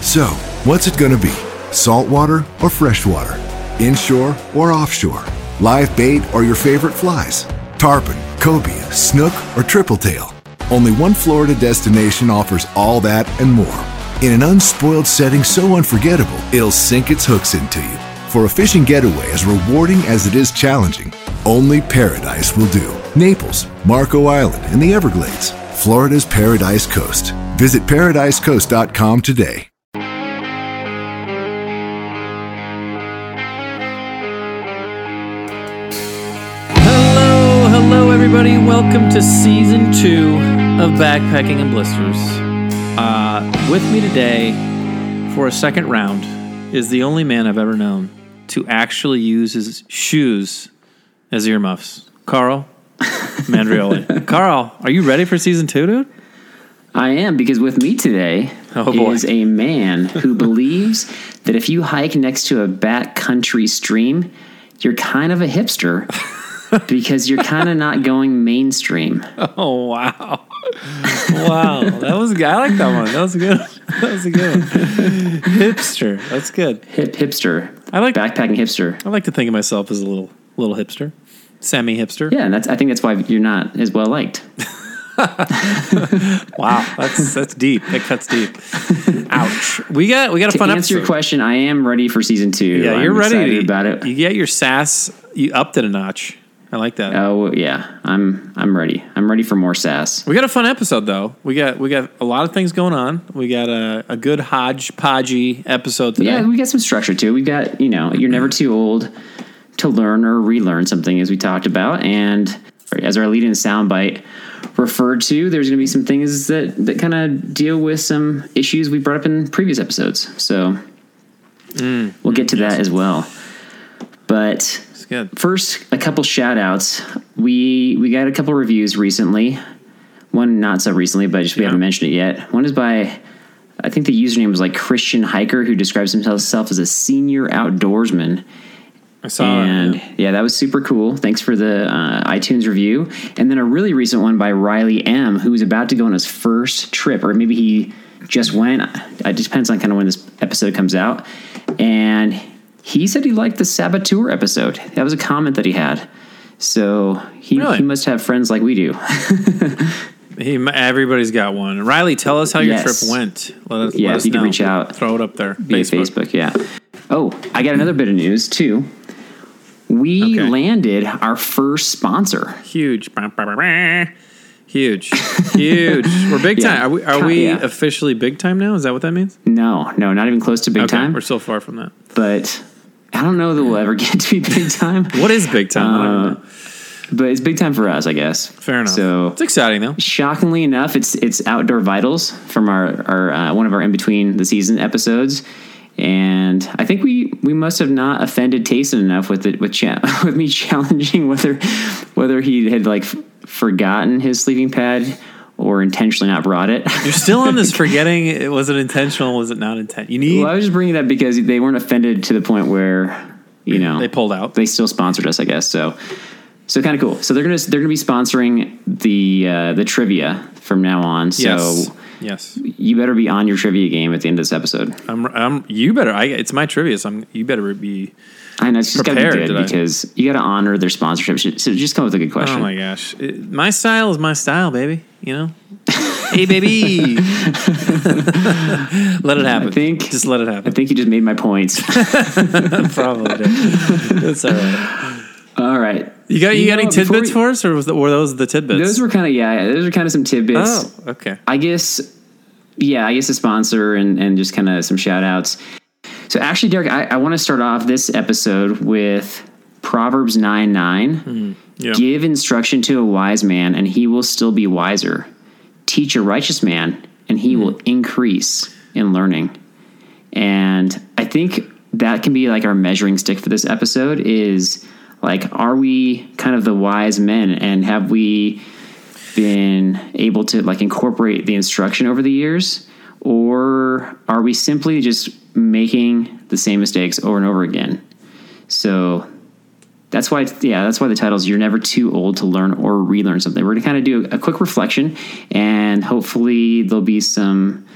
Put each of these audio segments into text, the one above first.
So, what's it going to be? Saltwater or freshwater? Inshore or offshore? Live bait or your favorite flies? Tarpon, cobia, snook, or triple tail? Only one Florida destination offers all that and more. In an unspoiled setting so unforgettable, it'll sink its hooks into you. For a fishing getaway as rewarding as it is challenging, only paradise will do. Naples, Marco Island, and the Everglades. Florida's Paradise Coast. Visit paradisecoast.com today. Everybody. Welcome to season two of Backpacking and Blisters. Uh, with me today for a second round is the only man I've ever known to actually use his shoes as earmuffs. Carl Mandrioli. Carl, are you ready for season two, dude? I am because with me today Oh, is a man who believes that if you hike next to a backcountry stream, you're kind of a hipster because you're kind of not going mainstream. Oh wow, wow, that was good. I like that one. That was good. That was a good one. hipster. That's good. Hip hipster. I like. Backpacking hipster. I like to think of myself as a little little hipster, semi hipster. Yeah, and that's I think that's why you're not as well liked. Wow, that's that's deep. That cuts deep. Ouch. We got we got a To fun answer to your question, I am ready for season two. Yeah, I'm you're ready about it. You get your sass. You upped it a notch. I like that. Oh yeah, I'm I'm ready. I'm ready for more sass. We got a fun episode though. We got we got a lot of things going on. We got a, a good hodgepodgey episode today. Yeah, we got some structure too. We got, you know, you're never too old to learn or relearn something, as we talked about. And as our lead in soundbite referred to, there's going to be some things that, that kind of deal with some issues we brought up in previous episodes. So mm. we'll get to that as well. But good. first a couple shout outs we we got a couple reviews recently one not so recently but just we Yeah. haven't mentioned it yet one is by i think the username was like christian hiker who describes himself as a senior outdoorsman I saw and that. yeah. that was super cool thanks for the uh, itunes review and then a really recent one by riley m who's about to go on his first trip or maybe he just went it depends on kind of when this episode comes out and he said he liked the saboteur episode that was a comment that he had so he, Really? he must have friends like we do He, everybody's got one. Riley, tell us how your Yes. trip went. Let us, Yeah, let us you can know. reach out Throw it up there. via Facebook. yeah. Oh, I got another bit of news too. We Okay. landed our first sponsor. Huge. Huge. Huge. We're big Yeah. time. Are we, are we yeah. officially big time now? Is that what that means? No, no, not even close to big Okay, time. We're so far from that. But I don't know that we'll ever get to be big time. What is big time? Uh, but it's big time for us, I guess. Fair enough. So it's exciting though. shockingly enough, it's it's Outdoor Vitals from our our uh, one of our in between the season episodes, and I think we we must have not offended Tayson enough with it with cha- with me challenging whether whether he had like f- forgotten his sleeping pad or intentionally not brought it. You're still on this forgetting. it- Was it intentional? Was it not intent? You need. well, I was just bringing that because they weren't offended to the point where you know they pulled out. they still sponsored us, I guess. So, so kind of cool. So they're gonna they're gonna be sponsoring the uh, the trivia from now on. So yes. Yes. you better be on your trivia game at the end of this episode. I'm. I'm. You better. I. It's my trivia. So I'm. You better be. I know it's just got to be Prepared good because you got to honor their sponsorship. So just come with a good question. Oh my gosh. It- my style is my style, baby. You know. hey, baby. let it happen. I think- just let it happen. I think you just made my points. Probably. did. That's all right. All right. You got you, You got know, any tidbits we- for us, or was the, were those the tidbits? Those were kind of yeah. Those are kind of some tidbits. oh, okay. I guess, yeah, I guess a sponsor and, and just kind of some shout outs. So, actually, Derek, I, I want to start off this episode with Proverbs 9 9. Hmm. Yeah. Give instruction to a wise man, and he will still be wiser. Teach a righteous man, and he mm-hmm. will increase in learning. And I think that can be like our measuring stick for this episode is like, are we kind of the wise men, and have we been able to like incorporate the instruction over the years or are we simply just making the same mistakes over and over again so that's why yeah that's why the title is you're never too old to learn or relearn something. We're going to kind of do a quick reflection and hopefully there'll be some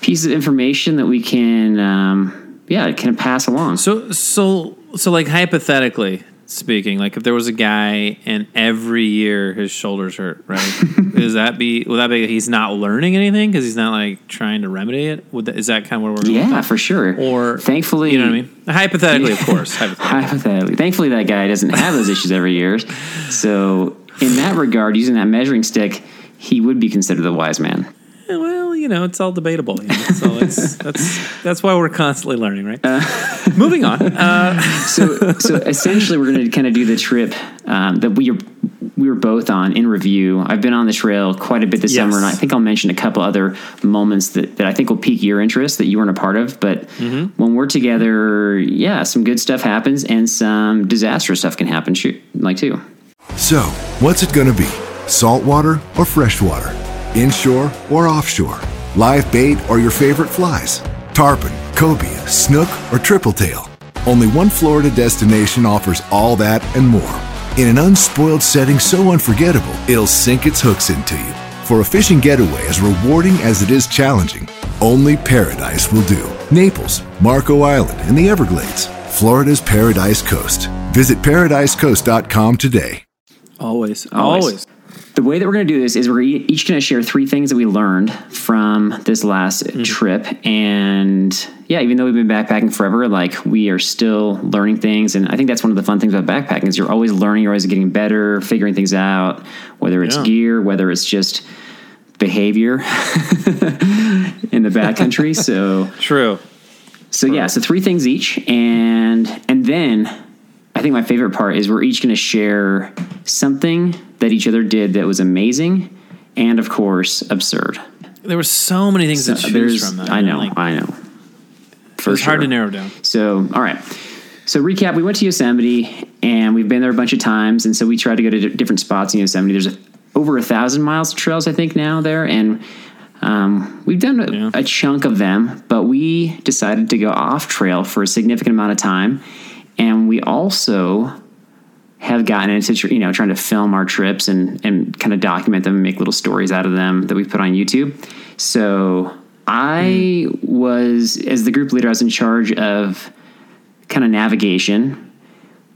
pieces of information that we can um, yeah of pass along. So so so like hypothetically speaking, like if there was a guy and every year his shoulders hurt, right? Is that be would that be he's not learning anything because he's not like trying to remedy it? Would that, is that kind of where we're going? yeah for sure Or thankfully you know what I mean? Hypothetically, of course. Hypothetically. hypothetically. Thankfully, that guy doesn't have those issues every year. So, in that regard, using that measuring stick, he would be considered a wise man. Eh, well, you know, it's all debatable. You know? So it's, that's that's why we're constantly learning, right? Moving on. Uh, So, so essentially, we're going to kind of do the trip um, that we are, we were both on in review. I've been on the trail quite a bit this Yes. summer, and I think I'll mention a couple other moments that, that I think will pique your interest that you weren't a part of. But when we're together, yeah, some good stuff happens, and some disastrous stuff can happen, shoot, like too. So, what's it going to be? Saltwater or freshwater? Inshore or offshore? Live bait or your favorite flies? Tarpon, cobia, snook, or triple tail? Only one Florida destination offers all that and more. In an unspoiled setting so unforgettable, it'll sink its hooks into you. For a fishing getaway as rewarding as it is challenging, only paradise will do. Naples, Marco Island, and the Everglades. Florida's Paradise Coast. Visit paradisecoast.com today. always, Always. always. The way that we're going to do this is we're each going to share three things that we learned from this last mm-hmm. trip. And yeah, even though we've been backpacking forever, like we are still learning things. And I think that's one of the fun things about backpacking is you're always learning, you're always getting better, figuring things out, whether it's Yeah. gear, whether it's just behavior in the backcountry. so True. so yeah, so three things each, and and then I think my favorite part is we're each going to share something that each other did that was amazing, and of course absurd. There were so many things to So choose from. That, I know, Like, I know. For it's hard to narrow down. So, all right. So, recap: we went to Yosemite, and we've been there a bunch of times, and so we tried to go to di- different spots in Yosemite. There's over a thousand miles of trails, I think, now there, and um, we've done a, Yeah. a chunk of them. But we decided to go off trail for a significant amount of time, and we also have gotten into you know trying to film our trips and and kind of document them and make little stories out of them that we put on YouTube. So I hmm. was as the group leader, I was in charge of kind of navigation,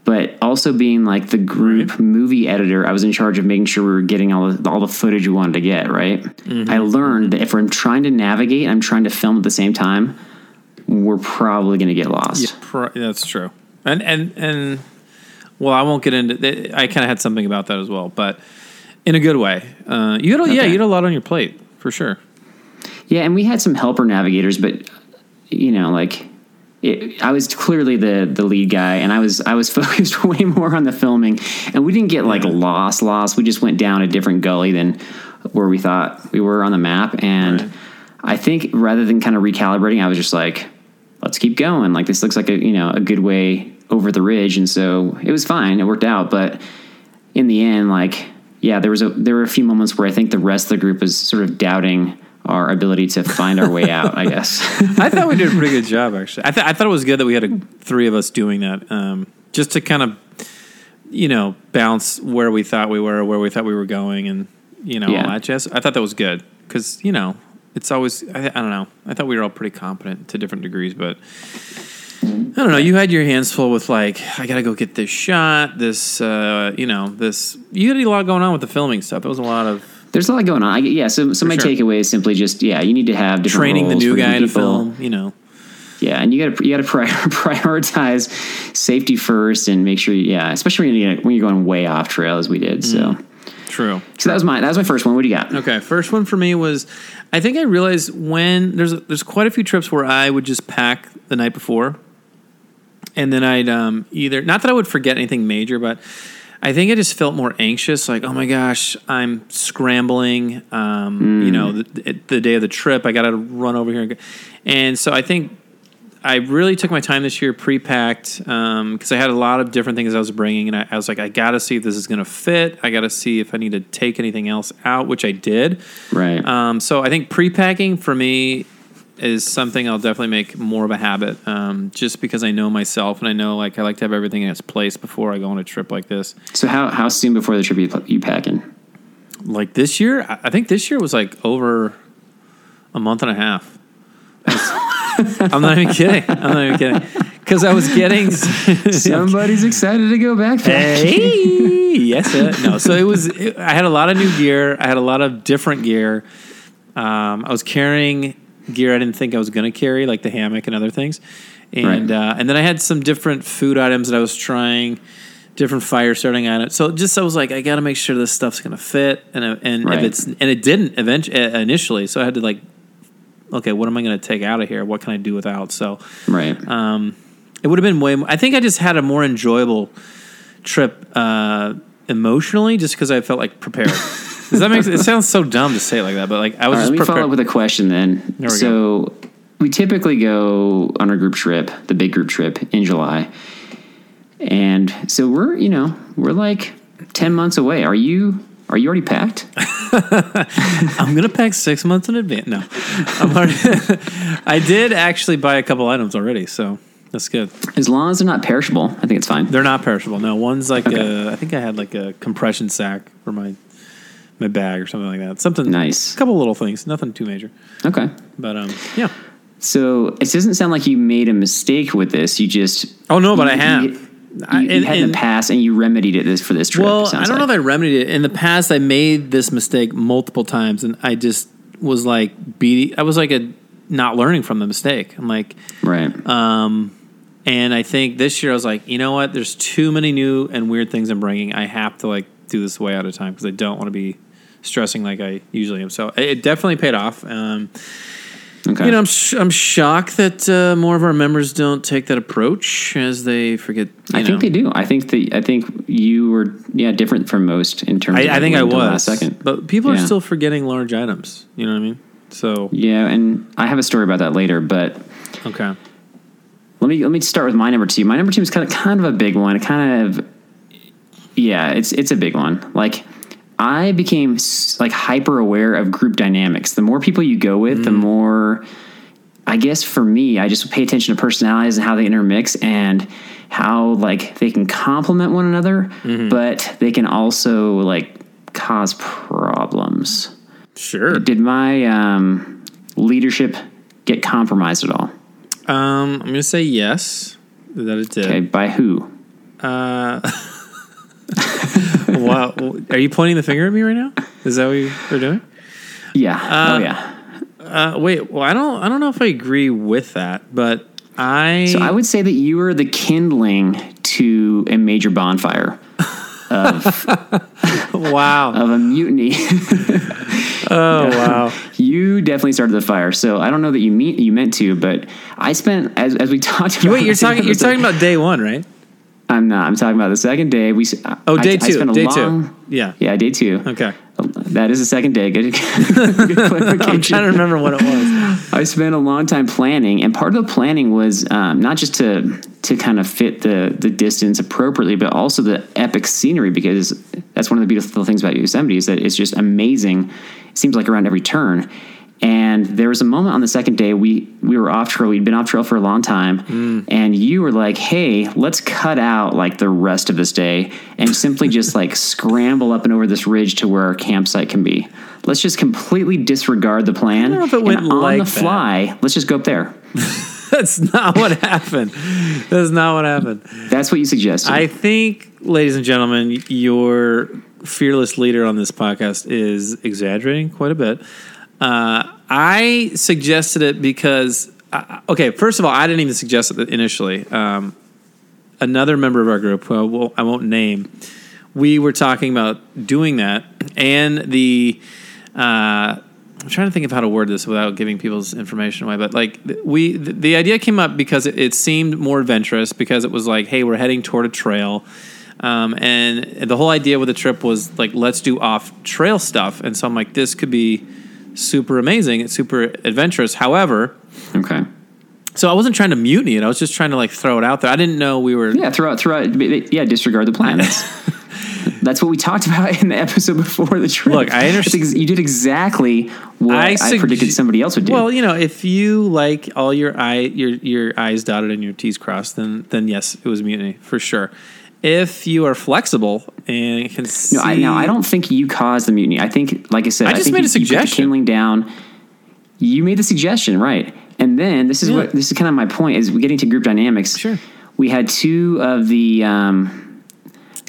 but also being like the group movie editor. I was in charge of making sure we were getting all the, all the footage we wanted to get. Right. Mm-hmm. I learned that if I'm trying to navigate, and I'm trying to film at the same time. We're probably going to get lost. Pro- that's true. And and and well, I won't get into. I kind of had something about that as well, but in a good way. Uh, you had a, yeah, you had a lot on your plate for sure. Yeah, and we had some helper navigators, but you know, like it, I was clearly the the lead guy, and I was I was focused way more on the filming, and we didn't get like lost, lost. We just went down a different gully than where we thought we were on the map, and Right. I think rather than kind of recalibrating, I was just like, let's keep going. Like this looks like a you know a good way over the ridge, and so it was fine. It worked out, but in the end, like yeah, there was a there were a few moments where I think the rest of the group was sort of doubting our ability to find our way out. I guess. I thought we did a pretty good job, actually. I, th- I thought it was good that we had a, three of us doing that, um, just to kind of, you know, bounce where we thought we were, where we thought we were going, and you know, Yeah. all that jazz. I thought that was good because you know, it's always I, I don't know. I thought we were all pretty competent to different degrees, but I don't know. You had your hands full with like, I got to go get this shot. This, uh, you know, this. You had a lot going on with the filming stuff. It was a lot of there's a lot going on. I, yeah, so so my sure. takeaway is simply just yeah, you need to have different Training the new guy to film, you know. Yeah, and you got to you got to prior, prioritize safety first and make sure yeah, especially when you're when you're going way off trail as we did. So True. so that was my that was my first one. What do you got? Okay, first one for me was I think I realized when there's there's quite a few trips where I would just pack the night before, and then I'd um, either not that I would forget anything major, but I think I just felt more anxious. Like, oh my gosh, I'm scrambling. Um, You know, the, the day of the trip, I got to run over here, and, go. and so I think I really took my time this year, pre-packed, because I had a lot of different things I was bringing, and I, I was like, I got to see if this is going to fit. I got to see if I need to take anything else out, which I did. Right. Um, so I think pre-packing for me is something I'll definitely make more of a habit, um, just because I know myself and I know like I like to have everything in its place before I go on a trip like this. so how how soon before the trip you you packing? Like this year, I think this year was like over a month and a half. I'm not even kidding. I'm not even kidding. Because I was getting Somebody's excited to go backpacking. Hey, yes, sir. no. So it was. It, I had a lot of new gear. I had a lot of different gear. Um, I was carrying gear I didn't think I was going to carry, like the hammock and other things. And Right. uh, and then I had some different food items that I was trying, different fire starting on it. So just I was like, I got to make sure this stuff's going to fit, and uh, and Right. if it's and it didn't eventually initially. So I had to like, okay, what am I going to take out of here? What can I do without? So Right. um, it would have been way. More, I think I just had a more enjoyable trip uh, emotionally, just because I felt like prepared. Does that make sense? It sounds so dumb to say it like that, but like I was All right, just let me prepared. follow up with a question then. There we so we typically go on our group trip, the big group trip in July. And so we're, you know, we're like 10 months away. Are you are you already packed? I'm gonna pack six months in advance. No, I'm already, I did actually buy a couple items already, so that's good. As long as they're not perishable, I think it's fine. They're not perishable. No, one's like Okay. a, I think I had like a compression sack for my my bag or something like that. Something Nice. A couple little things, nothing too major, Okay. but um, yeah. So it doesn't sound like you made a mistake with this. You just Oh no, but I you- have. You, I- you and- had in the past and you remedied it this for this trip. Well, I don't know if I remedied it. In the past, I made this mistake multiple times, and I just was like beating. I was like a not learning from the mistake. I'm like, Right. um, and I think this year I was like, you know what? There's too many new and weird things I'm bringing. I have to like do this way out of time because I don't want to be stressing like I usually am. So it- it definitely paid off. Um, okay. you know, I'm sh- I'm shocked that uh, more of our members don't take that approach as they forget. You I know. think they do. I think the I think you were yeah different from most in terms. of I, I think I waiting till the was, last second. but people Yeah. are still forgetting large items. You know what I mean? So Yeah, and I have a story about that later. But okay, let me let me start with my number two. My number two is kind of kind of a big one. Kind of yeah, it's it's a big one. Like I became like hyper aware of group dynamics. The more people you go with, the more I guess for me, I just pay attention to personalities and how they intermix and how like they can complement one another, but they can also like cause problems. sure. Did my um, leadership get compromised at all? Um, I'm gonna say yes that it did. Okay, by who? Uh, wow, are you pointing the finger at me right now? Is that what you are doing? Yeah. oh yeah. Uh, wait, well, I don't, I don't know if I agree with that, but I, So I would say that you are the kindling to a major bonfire Of, wow, of a mutiny. oh wow, you definitely started the fire. So I don't know that you mean you meant to, but I spent as, as we talked about. wait, you're talking, you're talking about day one, right? I'm not. I'm talking about the second day. We. Oh, day I two, spent a day long- two, yeah, Yeah, day two. okay. That is the second day. Good, good clarification. I'm trying to remember what it was. I spent a long time planning, and part of the planning was um, not just to to kind of fit the the distance appropriately, but also the epic scenery because that's one of the beautiful things about Yosemite is that it's just amazing. It seems like around every turn. And there was a moment on the second day we we were off trail. We'd been off trail for a long time, mm. and you were like, "Hey, let's cut out like the rest of this day and simply just like scramble up and over this ridge to where our campsite can be. Let's just completely disregard the plan. I don't know if it and went on like the that. fly. Let's just go up there. That's not what happened. That's not what happened. That's what you suggested. I think, ladies and gentlemen, your fearless leader on this podcast is exaggerating quite a bit. Uh, I suggested it because, uh, okay, first of all, I didn't even suggest it initially. Um, another member of our group, who I won't, I won't name, we were talking about doing that, and the. Uh, I'm trying to think of how to word this without giving people's information away, but like we, the, the idea came up because it, it, seemed more adventurous because it was like, hey, we're heading toward a trail, um, and the whole idea with the trip was like, let's do off trail stuff, and so I'm like, this could be super amazing, it's super adventurous. However, okay. So I wasn't trying to mutiny it. I was just trying to like throw it out there. I didn't know we were. Yeah, throw out, throw out. Yeah, disregard the planets. That's what we talked about in the episode before the trip. Look, I understand. You did exactly what I, I predicted somebody else would do. Well, you know, if you like all your i your your I's dotted and your T's crossed, then then yes, it was mutiny for sure. If you are flexible and can see, no, I, no, I don't think you caused the mutiny. I think, like I said, I just think made you, a suggestion. You put the kindling down. You made the suggestion, right? And then this is yeah. what this is kind of my point is getting to group dynamics. Sure. We had two of the. Um,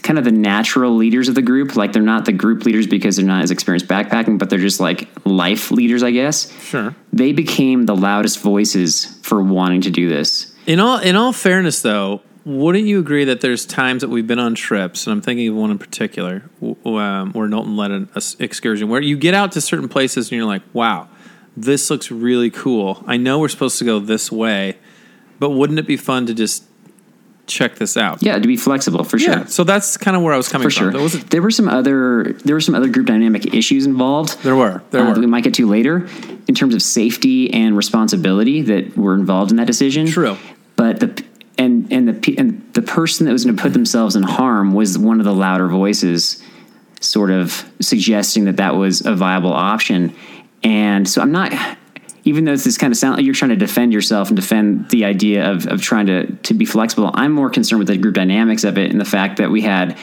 kind of the natural leaders of the group. Like they're not the group leaders because they're not as experienced backpacking, but they're just like life leaders, I guess. Sure. They became the loudest voices for wanting to do this. In all in all fairness, though, wouldn't you agree that there's times that we've been on trips, and I'm thinking of one in particular, um, where Knowlton led an excursion, where you get out to certain places and you're like, wow, this looks really cool. I know we're supposed to go this way, but wouldn't it be fun to just check this out. Yeah, to be flexible for sure. Yeah, so that's kind of where I was coming for from. Sure. There, there were some other there were some other group dynamic issues involved. There were. There uh, were. we might get to later in terms of safety and responsibility that were involved in that decision. True. But the and the and the person that was going to put themselves in harm was one of the louder voices, sort of suggesting that that was a viable option. And so I'm not even though this kind of sound like you're trying to defend yourself and defend the idea of, of trying to, to be flexible, I'm more concerned with the group dynamics of it and the fact that we had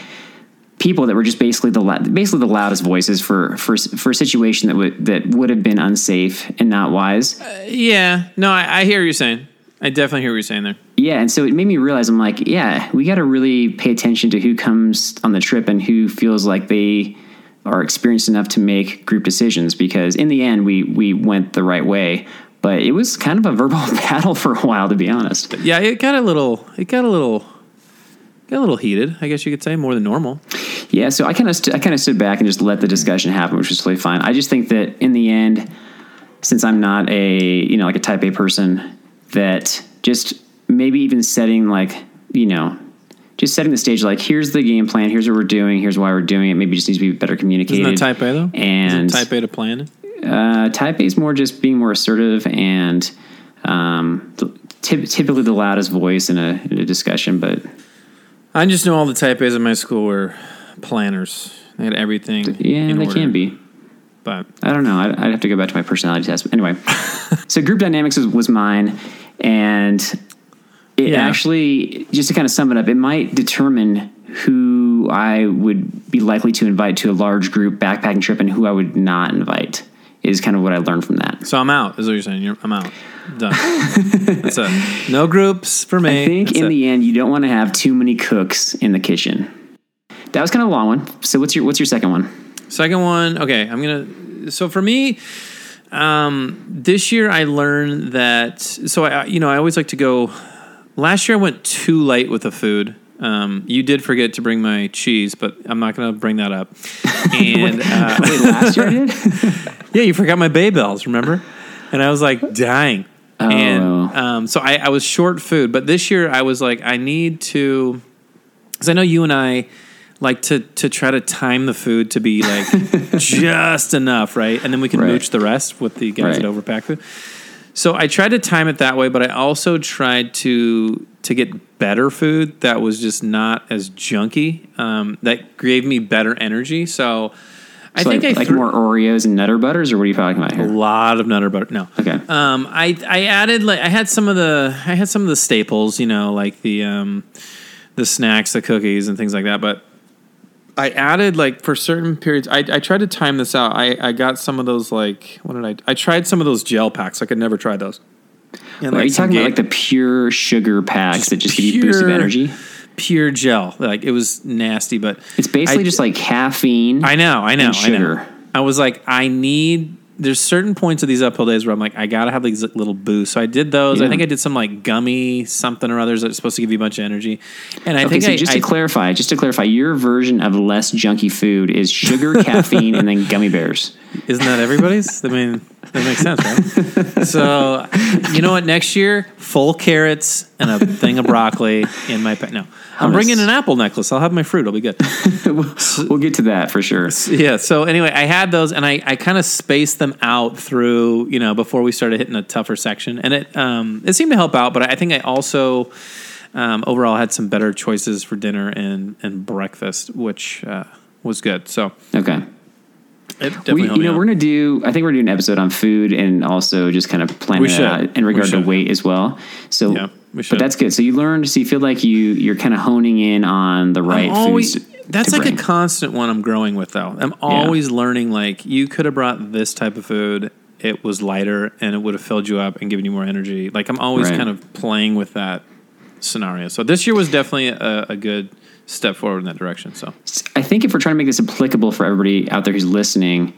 people that were just basically the basically the loudest voices for for for a situation that would that would have been unsafe and not wise. Uh, yeah, no, I, I hear you're saying. I definitely hear what you're saying there. Yeah, and so it made me realize I'm like, yeah, we got to really pay attention to who comes on the trip and who feels like they are experienced enough to make group decisions because in the end we we went the right way but it was kind of a verbal battle for a while to be honest. Yeah it got a little it got a little got a little heated i guess you could say more than normal. Yeah so i kind of st- i kind of stood back and just let the discussion happen which was totally fine. I just think that in the end since i'm not a you know like a type a person that just maybe even setting like you know just setting the stage like here's the game plan here's what we're doing here's why we're doing it. Maybe just needs to be better communicated. Isn't that type a though? And type a to plan uh, type a is more just being more assertive and um, t- typically the loudest voice in a, in a discussion but i just know all the type a's in my school were planners. They had everything yeah they order. can be but i don't know I'd, I'd, have to go back to my personality test anyway so group dynamics was, was mine and it yeah. actually, just to kind of sum it up, it might determine who I would be likely to invite to a large group backpacking trip and who I would not invite. Is kind of what I learned from that. So I'm out. Is what you're saying? You're, I'm out. Done. That's it. No groups for me. I think That's in it. the end, you don't want to have too many cooks in the kitchen. That was kind of a long one. So what's your what's your second one? Second one. Okay, I'm gonna. So for me, um, this year I learned that. So I, you know, I always like to go Last year I went too light with the food. Um, you did forget to bring my cheese, but I'm not going to bring that up. And uh, wait, last year I did. yeah, you forgot my Babybels, remember? And I was like dying. Oh. And um, so I, I was short food, but this year I was like, I need to, because I know you and I like to to try to time the food to be like just enough, right? And then we can right. mooch the rest with the guys right. that overpack food. So I tried to time it that way, but I also tried to to get better food that was just not as junky. Um, that gave me better energy. So. I so think like, I like more Oreos and Nutter Butters, or what are you talking about here? A lot of Nutter Butter. No. Okay. Um, I I added like I had some of the I had some of the staples, you know, like the um, the snacks, the cookies, and things like that. But I added like for certain periods. I, I tried to time this out. I, I got some of those like what did I? I tried some of those gel packs. I could never try those. And, like, Are you talking about like the pure sugar packs just that just pure, give you boost of energy? pure gel. Like it was nasty, but It's basically I- just like caffeine. I know, I know, and I know. sugar. I was like, I need. There's certain points of these uphill days where I'm like, I gotta have these little boosts. So I did those. I think I did some like gummy something or others that's supposed to give you a bunch of energy. And I Okay, think so I, just I to clarify, just to clarify, your version of less junky food is sugar, caffeine, and then gummy bears. isn't that everybody's? I mean, that makes sense, right? so you know what? Next year, full carrots and a thing of broccoli in my pa- no. I'm Hummus. bringing an apple necklace. I'll have my fruit. I'll be good. we'll get to that for sure. yeah. So anyway, I had those, and I, I kind of spaced them out through you know before we started hitting a tougher section, and it um it seemed to help out. But I think I also um, overall had some better choices for dinner and and breakfast, which uh, was good. So Okay. It definitely We, you know, out. we're gonna do. I think we're doing an episode on food and also just kind of planning it out in regard to weight as well. So, Yeah, we but that's good. So you learned. So you feel like you you're kind of honing in on the right I'm always foods. to- that's to like bring. a constant one I'm growing with though. I'm always learning like you could have brought this type of food. It was lighter and it would have filled you up and given you more energy. Like I'm always Right. kind of playing with that scenario. So this year was definitely a, a good step forward in that direction. So I think if we're trying to make this applicable for everybody out there who's listening,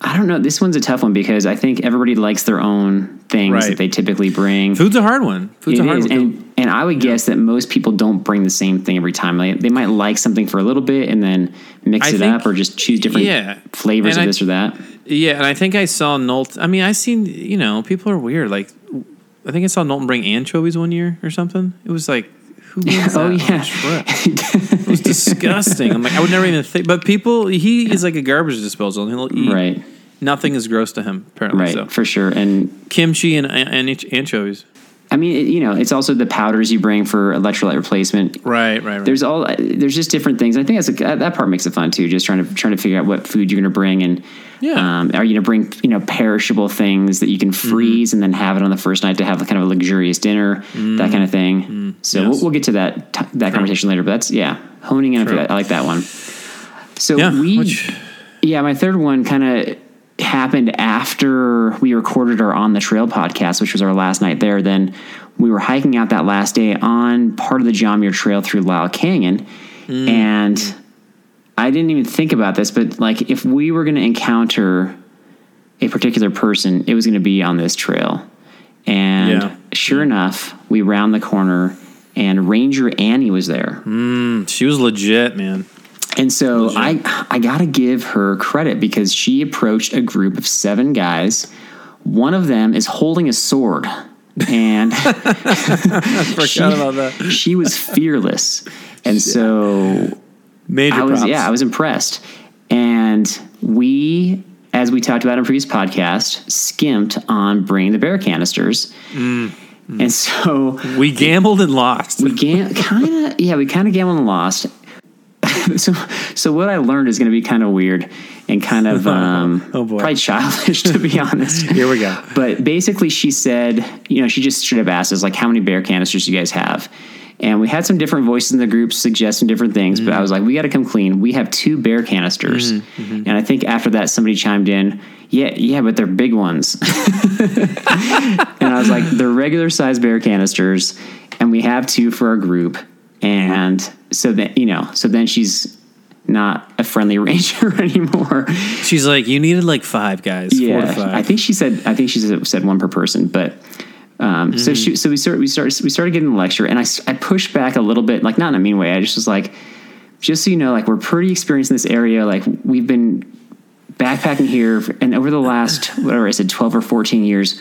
I don't know. This one's a tough one because I think everybody likes their own things Right. that they typically bring. food's a hard one. Food's It a hard is, one. and and I would guess that most people don't bring the same thing every time. Like they might like something for a little bit and then mix I it think- up, or just choose different yeah. flavors And of I- this or that. Yeah, and I think I saw Knowlton. I mean, I seen you know people are weird. Like I think I saw Knowlton bring anchovies one year or something. It was like who brings Oh, that yeah. it was disgusting. I'm like I would never even think. But people, he is like a garbage disposal, and he'll eat. Right, Nothing is gross to him apparently. right, So for sure. And kimchi and, and anch- anchovies. I mean, it, you know, it's also the powders you bring for electrolyte replacement. Right, right, right. There's all there's just different things. I think that's a, that part makes it fun too. Just trying to trying to figure out what food you're going to bring and Yeah. um, are you going to bring you know perishable things that you can Mm-hmm. freeze and then have it on the first night to have kind of a luxurious dinner, that kind of thing. So Mm. Yes. we'll, we'll get to that t- that conversation later. But that's yeah, honing in. on True. I like that one. So yeah, we which yeah, my third one kind of happened after we recorded our On the Trail podcast, which was our last night there. Then we were hiking out that last day on part of the John Muir Trail through Lyell Canyon. Hmm. And I didn't even think about this, but like if we were going to encounter a particular person, it was going to be on this trail. And Yeah. sure enough, we round the corner and Ranger Annie was there. Hmm. she was legit, man. And so I I got to give her credit because she approached a group of seven guys. One of them is holding a sword. And that. she was fearless. And so Major I was props. yeah, I was impressed. And we as we talked about in previous podcast, skimped on bringing the bear canisters. Mm. And so we gambled and lost. we gam- kind of yeah we kind of gambled and lost so so what i learned is going to be kind of weird and kind of oh, um Oh, boy. probably childish to be honest. Here we go. but basically she said you know she just straight up asked us like how many bear canisters do you guys have? And we had some different voices in the group suggesting different things but i mm. was like we got to come clean. We have two bear canisters. Mm, mm-hmm. And i think after that somebody chimed in yeah yeah but they're big ones. And I was like, they're regular size bear canisters, and we have two for our group. And so that you know, so then she's not a friendly ranger anymore. She's like, you needed like five guys. Yeah, five. I think she said, I think she said, said one per person, but. Um, So she, so we started, we started, we started getting the lecture, and I, I pushed back a little bit, like not in a mean way. I just was like, just so you know, like we're pretty experienced in this area. Like we've been backpacking here, and over the last whatever I said, twelve or fourteen years,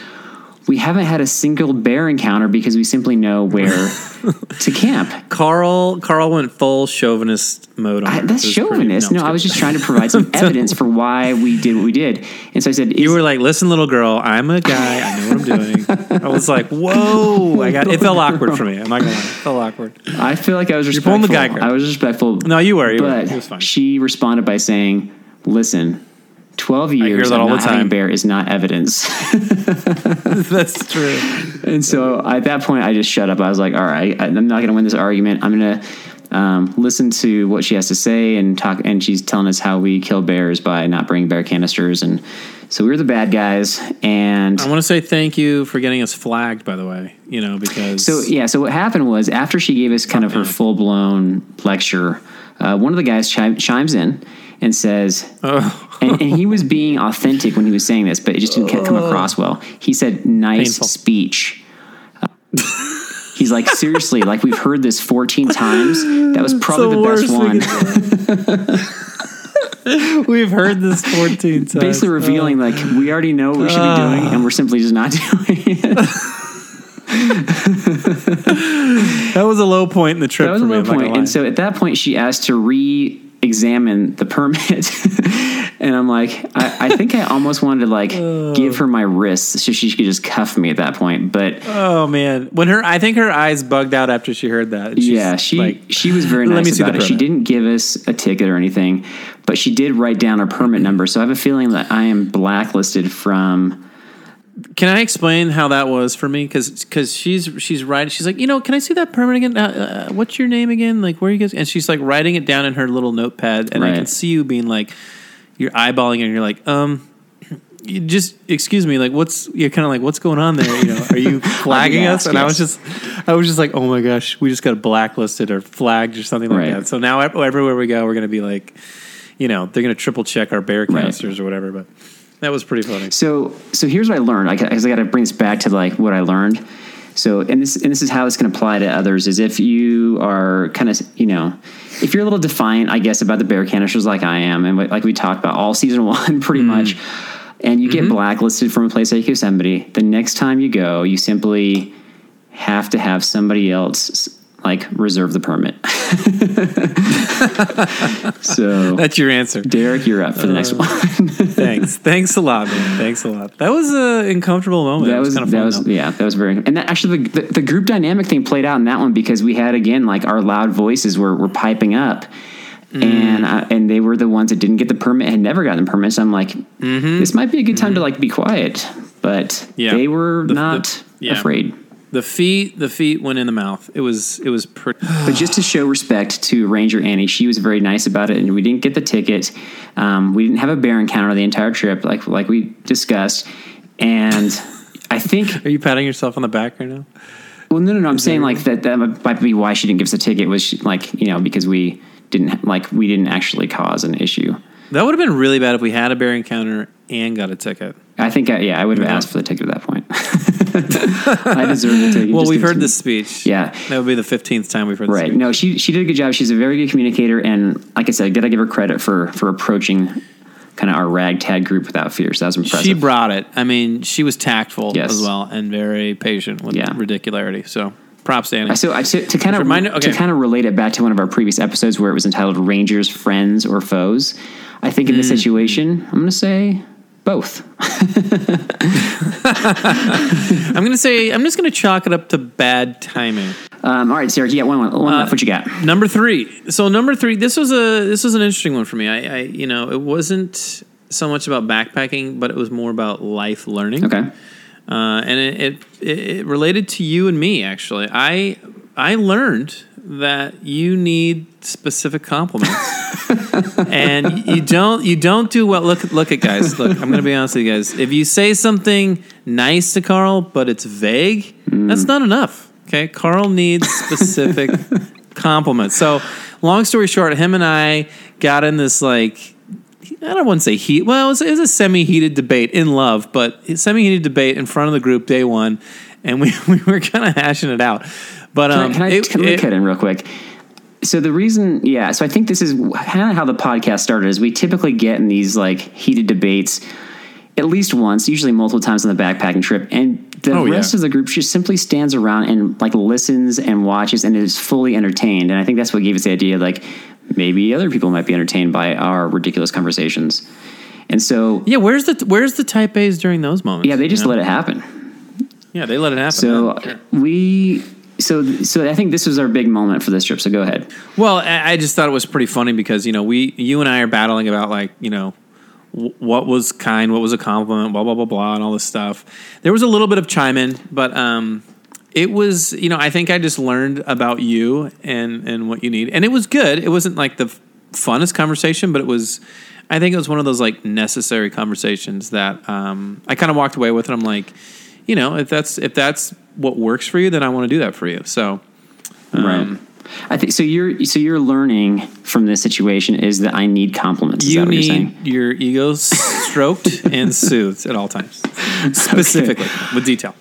we haven't had a single bear encounter because we simply know where to camp. Carl Carl went full chauvinist mode on I, that's was pretty- chauvinist. No, I was just trying to provide some evidence for why we did what we did. And so I said, You were like, listen, little girl, I'm a guy. I know what I'm doing. I was like, whoa. I got it felt awkward for me. I'm not gonna lie. It felt awkward. I feel like I was respectful. You're pulling the guy card. I was respectful. No, you were. You were. but It was fine. she responded by saying, "Listen, twelve years that of all the not having a bear is not evidence." That's true. and so at that point, I just shut up. I was like, "All right, I'm not going to win this argument. I'm going to um, listen to what she has to say and talk." And she's telling us how we kill bears by not bringing bear canisters, and So we were the bad guys, and I want to say thank you for getting us flagged, by the way. You know, because So yeah, so what happened was after she gave us kind of her full blown lecture, uh, one of the guys chi- chimes in and says, Oh. and, and he was being authentic when he was saying this, but it just didn't come across well. He said, "Nice Painful. speech." Uh, He's like, seriously, like we've heard this 14 times. That was probably the, the best one. we've heard this 14 times. Basically revealing like we already know what we should be doing and we're simply just not doing it. that was a low point in the trip That was a low I'm not gonna point. And so at that point, she asked to re examine the permit. and I'm like, I, I think I almost wanted to like give her my wrists so she could just cuff me at that point. But oh man, when her, I think her eyes bugged out after she heard that. Yeah, she like, she was very "Let nice me see the about it. She didn't give us a ticket or anything, but she did write down her permit number. So I have a feeling that I am blacklisted from. Can I explain how that was for me? Because because she's she's writing. She's like, you know, can I see that permit again? Uh, uh, what's your name again? Like, where are you guys? And she's like writing it down in her little notepad, and I can see you being like, you're eyeballing, it and you're like, um. You just excuse me, like what's you're kind of like what's going on there? You know, are you flagging us? And I was just, I was just like, oh my gosh, we just got blacklisted or flagged or something like Right. that. So now everywhere we go, we're gonna be like, you know, they're gonna triple check our bear Right. casters or whatever. But that was pretty funny. So so here's what I learned. I, I got to bring this back to like what I learned. So and this and this is how this can apply to others is if you are kind of you know if you're a little defiant I guess about the bear canisters like I am and like we talked about all season one pretty mm-hmm. much, and you get mm-hmm. blacklisted from a place like Yosemite, the next time you go you simply have to have somebody else like reserve the permit. so That's your answer. Derek, you're up for the next one. Thanks. Thanks a lot, man. Thanks a lot. That was an uncomfortable moment. That was, kind of that fun. was yeah that was very and that actually the, the the group dynamic thing played out in that one because we had again like our loud voices were were piping up. Mm. And I, and they were the ones that didn't get the permit had never gotten the permit. So I'm like, this might be a good time to like be quiet, but Mm-hmm. Yeah. they were the- not yeah. afraid. The feet, the feet went in the mouth. It was, it was pretty. But just to show respect to Ranger Annie, she was very nice about it, and we didn't get the ticket. Um, we didn't have a bear encounter the entire trip, like like we discussed. And I think Are you patting yourself on the back right now? Well, no, no, no. I'm saying like that. That might be why she didn't give us a ticket. Was she, like you know because we didn't like we didn't actually cause an issue. That would have been really bad if we had a bear encounter and got a ticket. I think I, yeah, I would have asked for the ticket at that point. I deserve the ticket. Well, we've heard this speech. Yeah. That would be the 15th time we've heard this Right. No, she she did a good job. She's a very good communicator, and like I said, I gotta give her credit for for approaching kind of our ragtag group without fear. So that was impressive. She brought it. I mean, she was tactful Yes. as well and very patient with Yeah. ridicularity. So props to Annie. So I, to, to kind of Remind- okay. to kind of relate it back to one of our previous episodes where it was entitled "Rangers, Friends, or Foes." I think in Mm. this situation, I'm going to say both. I'm going to say, I'm just going to chalk it up to bad timing. Um, all right, Sarah, you got one, one, one Uh, left. What you got? Number three. So number three. This was a this was an interesting one for me. I, I you know it wasn't so much about backpacking, but it was more about life learning. Okay. Uh, and it, it it related to you and me actually. I I learned that you need specific compliments, and you don't you don't do well. Look look at guys. Look, I'm going to be honest with you guys. If you say something nice to Carl, but it's vague, that's not enough. Okay, Carl needs specific compliments. So, long story short, him and I got in this like I don't want to say heat. Well, it was, it was a semi-heated debate in love, but semi-heated debate in front of the group day one, and we, we were kind of hashing it out. But Can um, I, can I, it- can it- cut in real quick? So the reason, yeah, so I think this is kind of how the podcast started. Is we typically get in these like heated debates at least once, usually multiple times on the backpacking trip, and the Oh, yeah. rest of the group just simply stands around and like listens and watches and is fully entertained. And I think that's what gave us the idea, like maybe other people might be entertained by our ridiculous conversations. And so, yeah, where's the where's the type A's during those moments? yeah, they just you know? let it happen. yeah they let it happen. So sure. we, so so I think this was our big moment for this trip. So go ahead. Well, I just thought it was pretty funny because you know we, you and I are battling about like you know what was kind, what was a compliment, blah blah blah blah, and all this stuff. There was a little bit of chime in, but um, it was you know I think I just learned about you and and what you need, and it was good. It wasn't like the funnest conversation, but it was. I think it was one of those like necessary conversations that um, I kind of walked away with, and I'm like, you know, if that's if that's what works for you, then I want to do that for you. So, um, right. I think so. You're so you're learning from this situation is that I need compliments. Is you that what you're need saying? your ego stroked and soothed at all times, specifically with detail.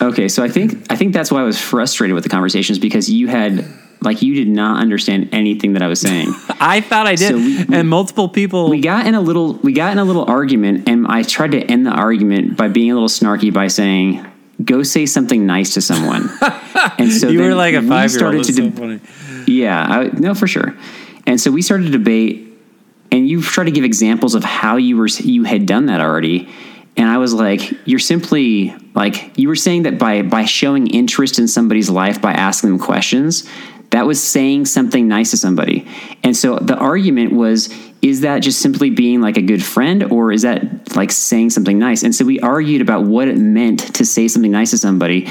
Okay, so I think I think that's why I was frustrated with the conversations because you had like you did not understand anything that I was saying. I thought I did, So we- and multiple people. we got in a little we got in a little argument and I tried to end the argument by being a little snarky by saying go say something nice to someone. and so you were like a five year old. started to So funny. Yeah, I, no, for sure. And so we started to debate, and you tried to give examples of how you were you had done that already. And I was like, you're simply like you were saying that by by showing interest in somebody's life by asking them questions, that was saying something nice to somebody. And so the argument was, is that just simply being like a good friend, or is that like saying something nice? And so we argued about what it meant to say something nice to somebody.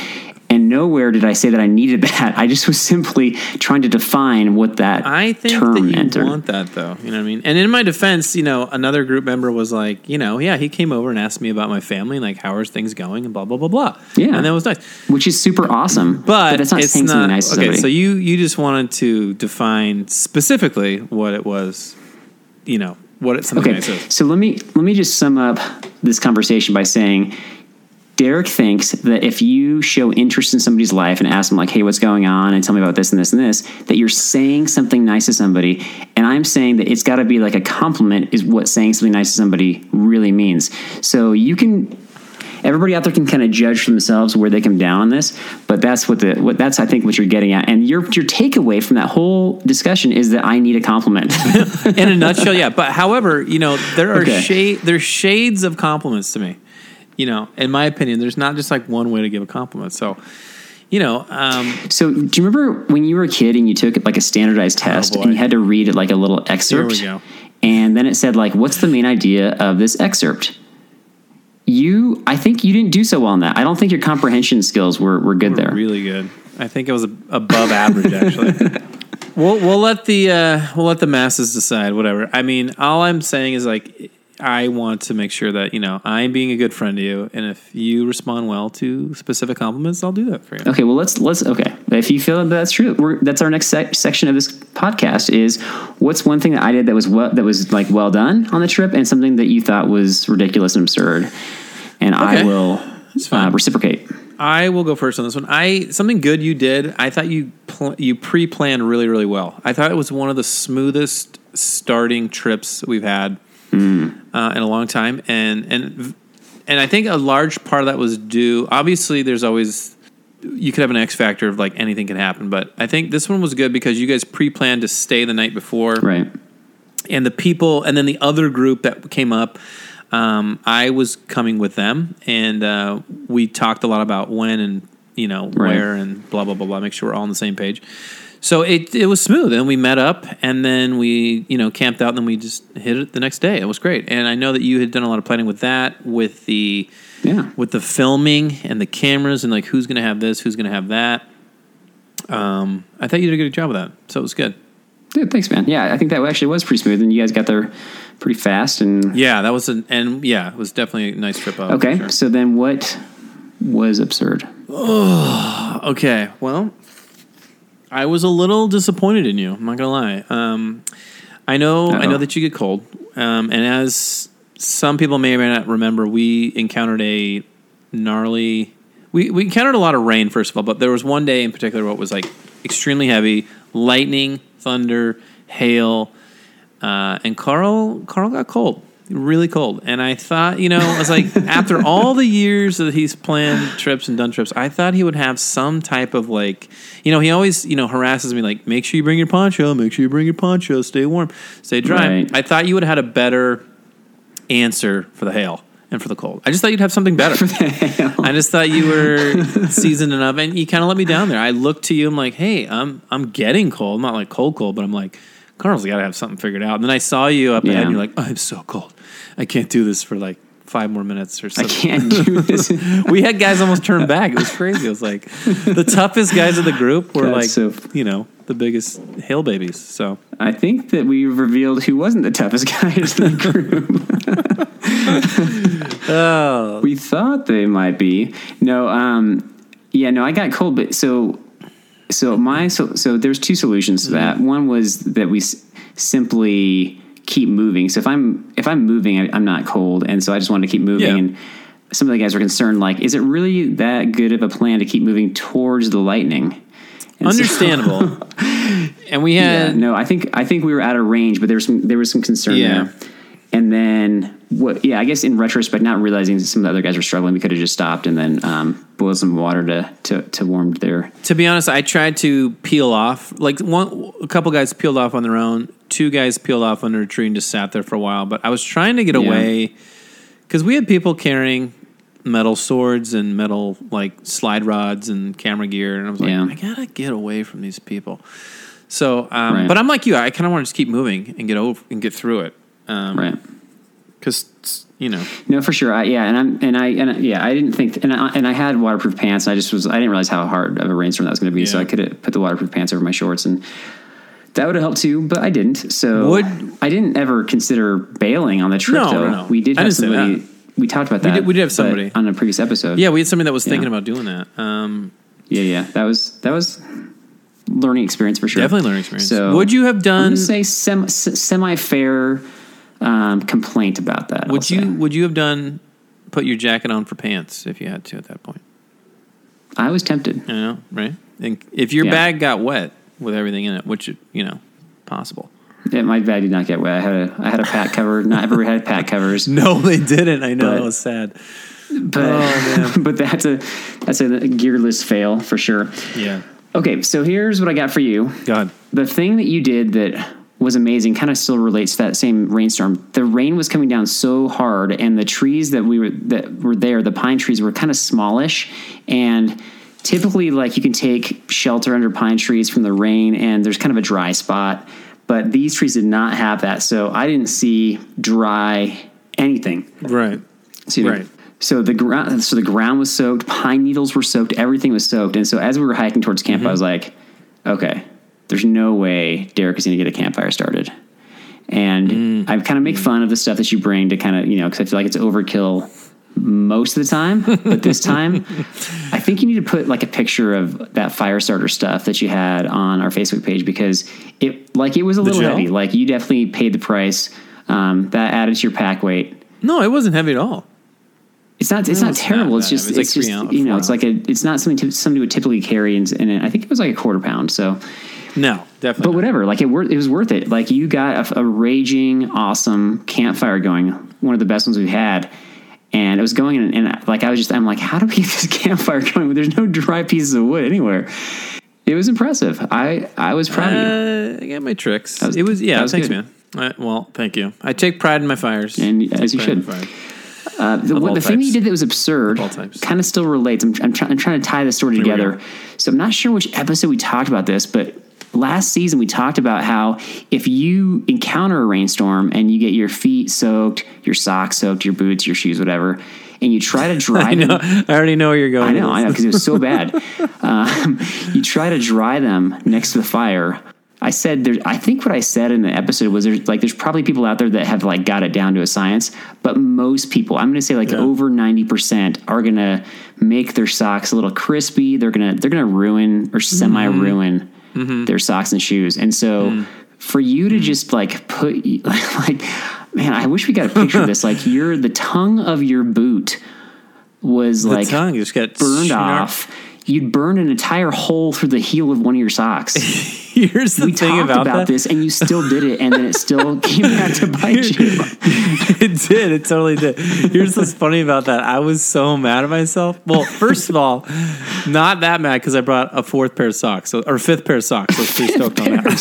And nowhere did I say that I needed that. I just was simply trying to define what that I think term that you meant. want that though. You know what I mean? And in my defense, you know, another group member was like, you know, yeah, he came over and asked me about my family, and like, how are things going, and blah blah blah blah. Yeah. and that was nice. which is super awesome. But, that's not it's saying not nice okay. So you you just wanted to define specifically what it was. You know what it something okay, nice so let me let me just sum up this conversation by saying. Derek thinks that if you show interest in somebody's life and ask them like, "Hey, what's going on?" and tell me about this and this and this, that you're saying something nice to somebody. And I'm saying that it's got to be like a compliment is what saying something nice to somebody really means. So you can everybody out there can kind of judge for themselves where they come down on this, but that's what the what that's I think what you're getting at. And your your takeaway from that whole discussion is that I need a compliment. in a nutshell, yeah. But however, you know, there are Okay. shade there's shades of compliments to me. You know, in my opinion, there's not just like one way to give a compliment. So, you know, um, so do you remember when you were a kid and you took like a standardized test boy. and you had to read it like a little excerpt? Here we go. And then it said like, "What's the main idea of this excerpt?" You, I think you didn't do so well on that. I don't think your comprehension skills were, were good there. really good. I think it was above average actually. we'll we'll let the uh, we'll let the masses decide. Whatever. I mean, all I'm saying is like I want to make sure that you know I'm being a good friend to you, and if you respond well to specific compliments, I'll do that for you. Okay, well let's let's okay. If you feel that that's true, we're, that's our next sec- section of this podcast is what's one thing that I did that was well, that was like well done on the trip, and something that you thought was ridiculous and absurd, and I will uh, reciprocate. I will go first on this one. I something good you did. I thought you pl- you pre-planned really really well. I thought it was one of the smoothest starting trips we've had uh, in a long time, and and and I think a large part of that was due. Obviously, there's always you could have an X factor of like anything can happen, but I think this one was good because you guys pre-planned to stay the night before Right. and the people and then the other group that came up um, i was coming with them and uh, we talked a lot about when and you know Right. where and blah blah blah blah make sure we're all on the same page so it, it was smooth and we met up and then we you know camped out and then we just hit it the next day it was great and i know that you had done a lot of planning with that with the Yeah. with the filming and the cameras and like who's gonna have this who's gonna have that um, i thought you did a good job of that so it was good Dude, thanks, man. Yeah, I think that actually was pretty smooth, and you guys got there pretty fast. And Yeah, that was an and yeah, it was definitely a nice trip out. okay, sure. so then what was absurd? oh Okay, well, I was a little disappointed in you. I'm not gonna lie. Um, I know, I Uh-oh. know that you get cold, um, and as some people may or may not remember, we encountered a gnarly. We we encountered a lot of rain first of all, but there was one day in particular what was like extremely heavy, lightning, thunder, hail, uh, and Carl Carl got cold, really cold. And I thought, you know, I was like, after all the years that he's planned trips and done trips, I thought he would have some type of like, you know, he always, you know, harasses me like, make sure you bring your poncho, make sure you bring your poncho, stay warm, stay dry. Right. I thought you would have had a better answer for the hail and for the cold. I just thought you'd have something better. I just thought you were seasoned enough, and you kind of let me down there. I looked to you. I'm like, hey, I'm I'm getting cold. I'm not like cold cold, but I'm like, Carl's got to have something figured out. And then I saw you up ahead, and you're like, I'm so cold. I can't do this for like five more minutes or I can't do this. we had guys almost turn back. It was crazy. It was like the toughest guys of the group were God, like, so- you know, the biggest hail babies. So I think that we revealed who wasn't the toughest guy in the group. oh, we thought they might be. No, um, yeah, no, I got cold, but so, so my, so, so there's two solutions to that. Mm-hmm. One was that we s- simply keep moving. So if I'm, if I'm moving, I, I'm not cold. And so I just wanted to keep moving. Yeah. And some of the guys were concerned, like, is it really that good of a plan to keep moving towards the lightning? And so- understandable. and we yeah, had no, I think I think we were out of range, but there was some there was some concern Yeah. there. And then what? Yeah, I guess in retrospect, not realizing some of the other guys were struggling, we could have just stopped and then um, boiled some water to to to warm their. To be honest, I tried to peel off. Like one, a couple guys peeled off on their own. Two guys peeled off under a tree and just sat there for a while. But I was trying to get Yeah. away because we had people carrying metal swords and metal like slide rods and camera gear, and I was like, Yeah. I gotta get away from these people. So, um, Right. but I'm like you. I kind of want to just keep moving and get over and get through it. Um, Right. Because you know, No, for sure. I, yeah, and I'm and I and I, yeah, I didn't think and I, and I had waterproof pants. and I just was I didn't realize how hard of a rainstorm that was going to be. So I could have put the waterproof pants over my shorts and. That would have helped too, but I didn't. So Would- I didn't ever consider bailing on the trip. No, though no, no. we did have somebody. We talked about that. did- we did have somebody. on a previous episode. yeah, we had somebody that was thinking Yeah. about doing that. Um, Yeah, yeah, that was that was learning experience for sure. Definitely learning experience. So Would you have done- say sem- semi fair um, complaint about that. I'll Would you say. would you have done put your jacket on for pants if you had to at that point? I was tempted. You know, right? And if your Yeah. bag got wet with everything in it, which you know, possible. Yeah, my bag did not get wet. I had a I had a pack cover. Not everybody had pack covers, No, they didn't. I know But- that was sad. but Oh, but that's a that's a gearless fail for sure. Yeah. Okay, so here's what I got for you. God. the thing that you did that was amazing kind of still relates to that same rainstorm the rain was coming down so hard and the trees that we were that were there the pine trees were kind of smallish and typically like you can take shelter under pine trees from the rain and there's kind of a dry spot but these trees did not have that so i didn't see dry anything Right. so, Right. So the ground, so the ground was soaked. Pine needles were soaked. Everything was soaked. And so as we were hiking towards camp, I mm-hmm. was like, okay, there's no way Derek is going to get a campfire started. And I kind of make fun of the stuff that you bring to kind of you know because I feel like it's overkill most of the time. But this time, I think you need to put like a picture of that fire starter stuff that you had on our Facebook page because it like it was a little gel? heavy. Like you definitely paid the price. Um, that added to your pack weight. No, it wasn't heavy at all. It's not. It's No, not it's terrible. not it's just. It was like it's just. ounce- you know. It's like a. It's not something to, somebody would typically carry, and, and I think it was like a quarter pound. So, No, definitely. but whatever. Like it. It was worth it. Like you got a, a raging, awesome campfire going. One of the best ones we've had. And it was going, and, and like I was just. I'm like, how do we get this campfire going? when There's no dry pieces of wood anywhere. It was impressive. I I was proud of you. Uh, I got my tricks. was- it was yeah. was thanks, good. man. Uh, well, thank you. I take pride in my fires, And as you should. Uh, the what, the thing that you did that was absurd kind of still relates. I'm, I'm, try, I'm trying to tie the story we together. So I'm not sure which episode we talked about this, but last season we talked about how if you encounter a rainstorm and you get your feet soaked, your socks soaked, your boots, your shoes, whatever, and you try to dry I them. I already know where you're going. I know, I know, because it was so bad. um, you try to dry them next to the fire. I said there. I think what I said in the episode was there's like there's probably people out there that have like got it down to a science, but most people, I'm going to say like over ninety percent, are going to make their socks a little crispy. They're gonna they're gonna ruin or semi ruin Mm-hmm. their socks and shoes. And so mm. for you to mm. just like put like man, I wish we got a picture of this. Like you're the tongue of your boot was The like tongue just got burned snarf- off. You'd burn an entire hole through the heel of one of your socks. Here's the we thing talked about, about, this, and you still did it, and then it still came back to bite you. it did. It totally did. Here's what's funny about that. I was so mad at myself. Well, first of all, not that mad because I brought a fourth pair of socks so, or fifth pair of socks. So I was pretty stoked on that.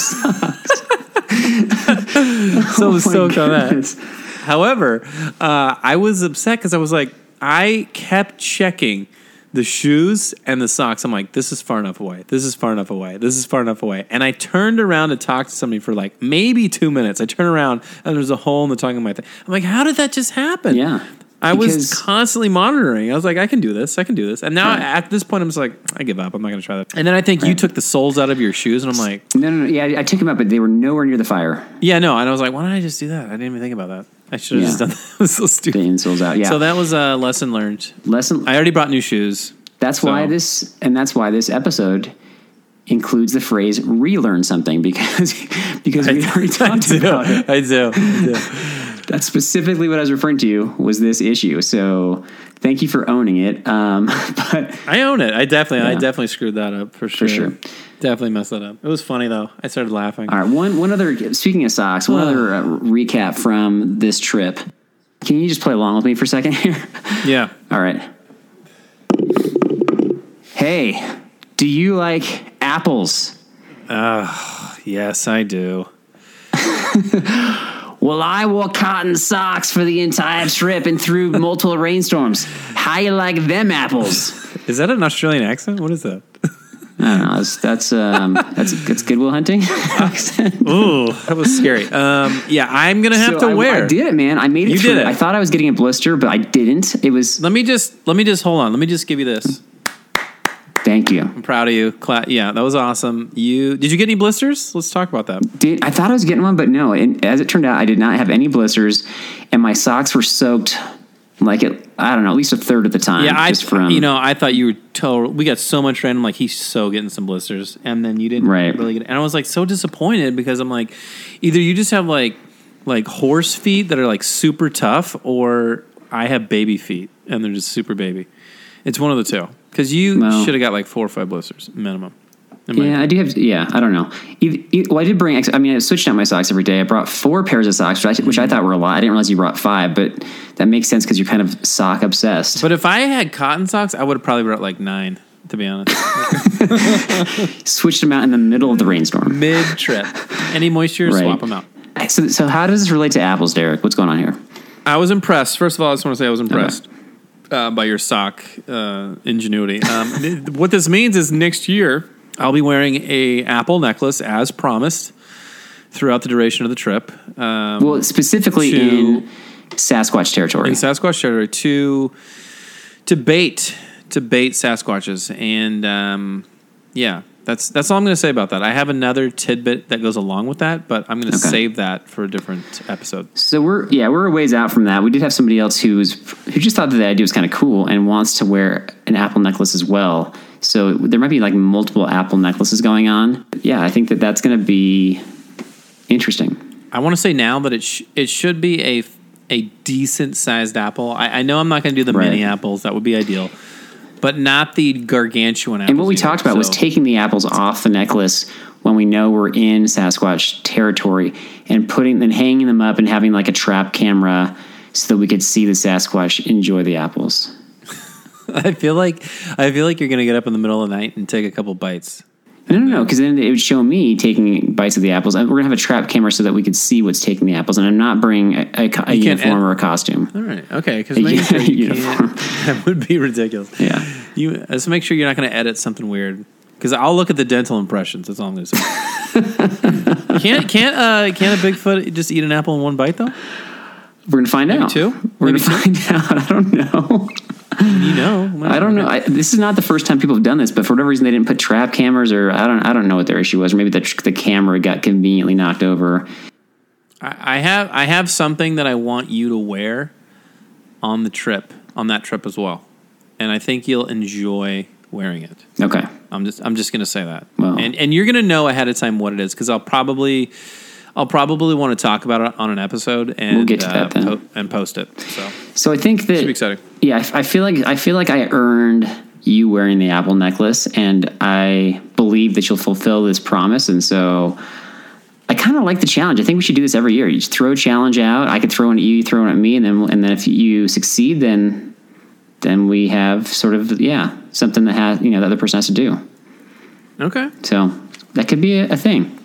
so I was Oh stoked on that. However, uh, I was upset because I was like, I kept checking the shoes and the socks. I'm like, this is far enough away. This is far enough away. This is far enough away. And I turned around to talk to somebody for like maybe two minutes. I turn around and there's a hole in the tongue of my thing. I'm like, how did that just happen? Yeah. I was constantly monitoring. I was like, I can do this. I can do this. And now Right. at this point, I'm just like, I give up. I'm not going to try that. And then I think you took the soles out of your shoes, and I'm like, No, no, no. Yeah, I- I took them out, but they were nowhere near the fire. yeah, no. And I was like, why didn't I just do that? I didn't even think about that. I should have Yeah. just done that. Was so The insoles out. Yeah. So that was a lesson learned. lesson. I already brought new shoes. That's so- why this, and that's why this episode includes the phrase "relearn something" because because we already talked about it. I do. I do. That's specifically what I was referring to was this issue. So thank you for owning it. Um, but I own it. I definitely, I definitely screwed that up for sure. sure. Definitely messed that up. It was funny though. I started laughing. all right, one one other. Speaking of socks, one other uh, recap from this trip. Can you just play along with me for a second here? Yeah. All right. Hey, do you like apples? Uh, yes, I do. Well, I wore cotton socks for the entire trip and through multiple rainstorms. How you like them apples? Is that an Australian accent? What is that? I don't know. That's that's um, that's that's Good Will Hunting. accent. Ooh, that was scary. Um, yeah, I'm gonna have So to I, wear. I did it, man. I made it You through. did it. I thought I was getting a blister, but I didn't. It was. Let me just let me just hold on. Let me just give you this. Thank you. I'm proud of you. Cla- yeah, that was awesome. You did you get any blisters? Let's talk about that. Did I thought I was getting one, but no. And as it turned out, I did not have any blisters, and my socks were soaked. Like it, I don't know, at least a third of the time. Yeah, I from you know I thought you were total. We got so much rain. I'm like he's so getting some blisters, and then you didn't Right. really get. And I was like so disappointed because I'm like, either you just have like like horse feet that are like super tough, or I have baby feet and they're just super baby. It's one of the two. Because you Well- should have got like four or five blisters minimum. in my Yeah, I do have. Yeah, I don't know. Either, well, I did bring. I mean, I switched out my socks every day. I brought four pairs of socks, which I, which I mm-hmm. thought were a lot. I didn't realize you brought five, but that makes sense because you're kind of sock obsessed. But if I had cotton socks, I would have probably brought like nine. To be honest, switched them out in the middle of the rainstorm. mid trip, any moisture, Right. swap them out. So, so how does this relate to apples, Derek? What's going on here? I was impressed. First of all, I just want to say I was impressed uh, by your sock uh, ingenuity. Um, th- what this means is next year I'll be wearing a apple necklace as promised throughout the duration of the trip. Um, Well, specifically To- in Sasquatch territory. in Sasquatch territory to to bait to bait Sasquatches, and um, yeah, that's that's all I'm going to say about that. I have another tidbit that goes along with that, but I'm going to Okay. save that for a different episode. So we're yeah we're a ways out from that. We did have somebody else who was who just thought that the idea was kind of cool and wants to wear an apple necklace as well. So there might be like multiple apple necklaces going on. Yeah, I think that that's going to be interesting. I want to say now that it sh- it should be a a decent sized apple. I, I know I'm not going to do the Right. mini apples; that would be ideal, but not the gargantuan apples. And what we either. talked about was taking the apples off the necklace when we know we're in Sasquatch territory and putting then hanging them up and having like a trap camera so that we could see the Sasquatch enjoy the apples. I feel like I feel like you're going to get up in the middle of the night and take a couple bites. No, no, no, because then it would show me taking bites of the apples. We're gonna have a trap camera so that we could see what's taking the apples, and I'm not bringing a, a, a uniform ed- or a costume. All right, okay, because A making sure you uniform. can't. That would be ridiculous. Yeah. You let's make sure you're not going to edit something weird. Because I'll look at the dental impressions. That's all I'm going to say. can't can't uh, can't a Bigfoot just eat an apple in one bite though? We're gonna find out. two? We're Maybe gonna find out. I don't know. You know, I don't know. I, this is not the first time people have done this, but for whatever reason they didn't put trap cameras, or I don't. I don't know what their issue was. Or maybe the the camera got conveniently knocked over. I I have I have something that I want you to wear on the trip on that trip as well, and I think you'll enjoy wearing it. Okay. I'm just I'm just gonna say that, Well- and and you're gonna know ahead of time what it is because I'll probably I'll probably want to talk about it on an episode and We'll get to uh, that then. po- and post it. So So I think that should be exciting. Yeah, I, I feel like I feel like I earned you wearing the apple necklace, and I believe that you'll fulfill this promise. And so, I kind of like the challenge. I think we should do this every year. You just throw a challenge out. I could throw one at you, you throw one at me, and then and then if you succeed, then then we have sort of yeah something that has you know the other person has to do. Okay. So that could be a, a thing.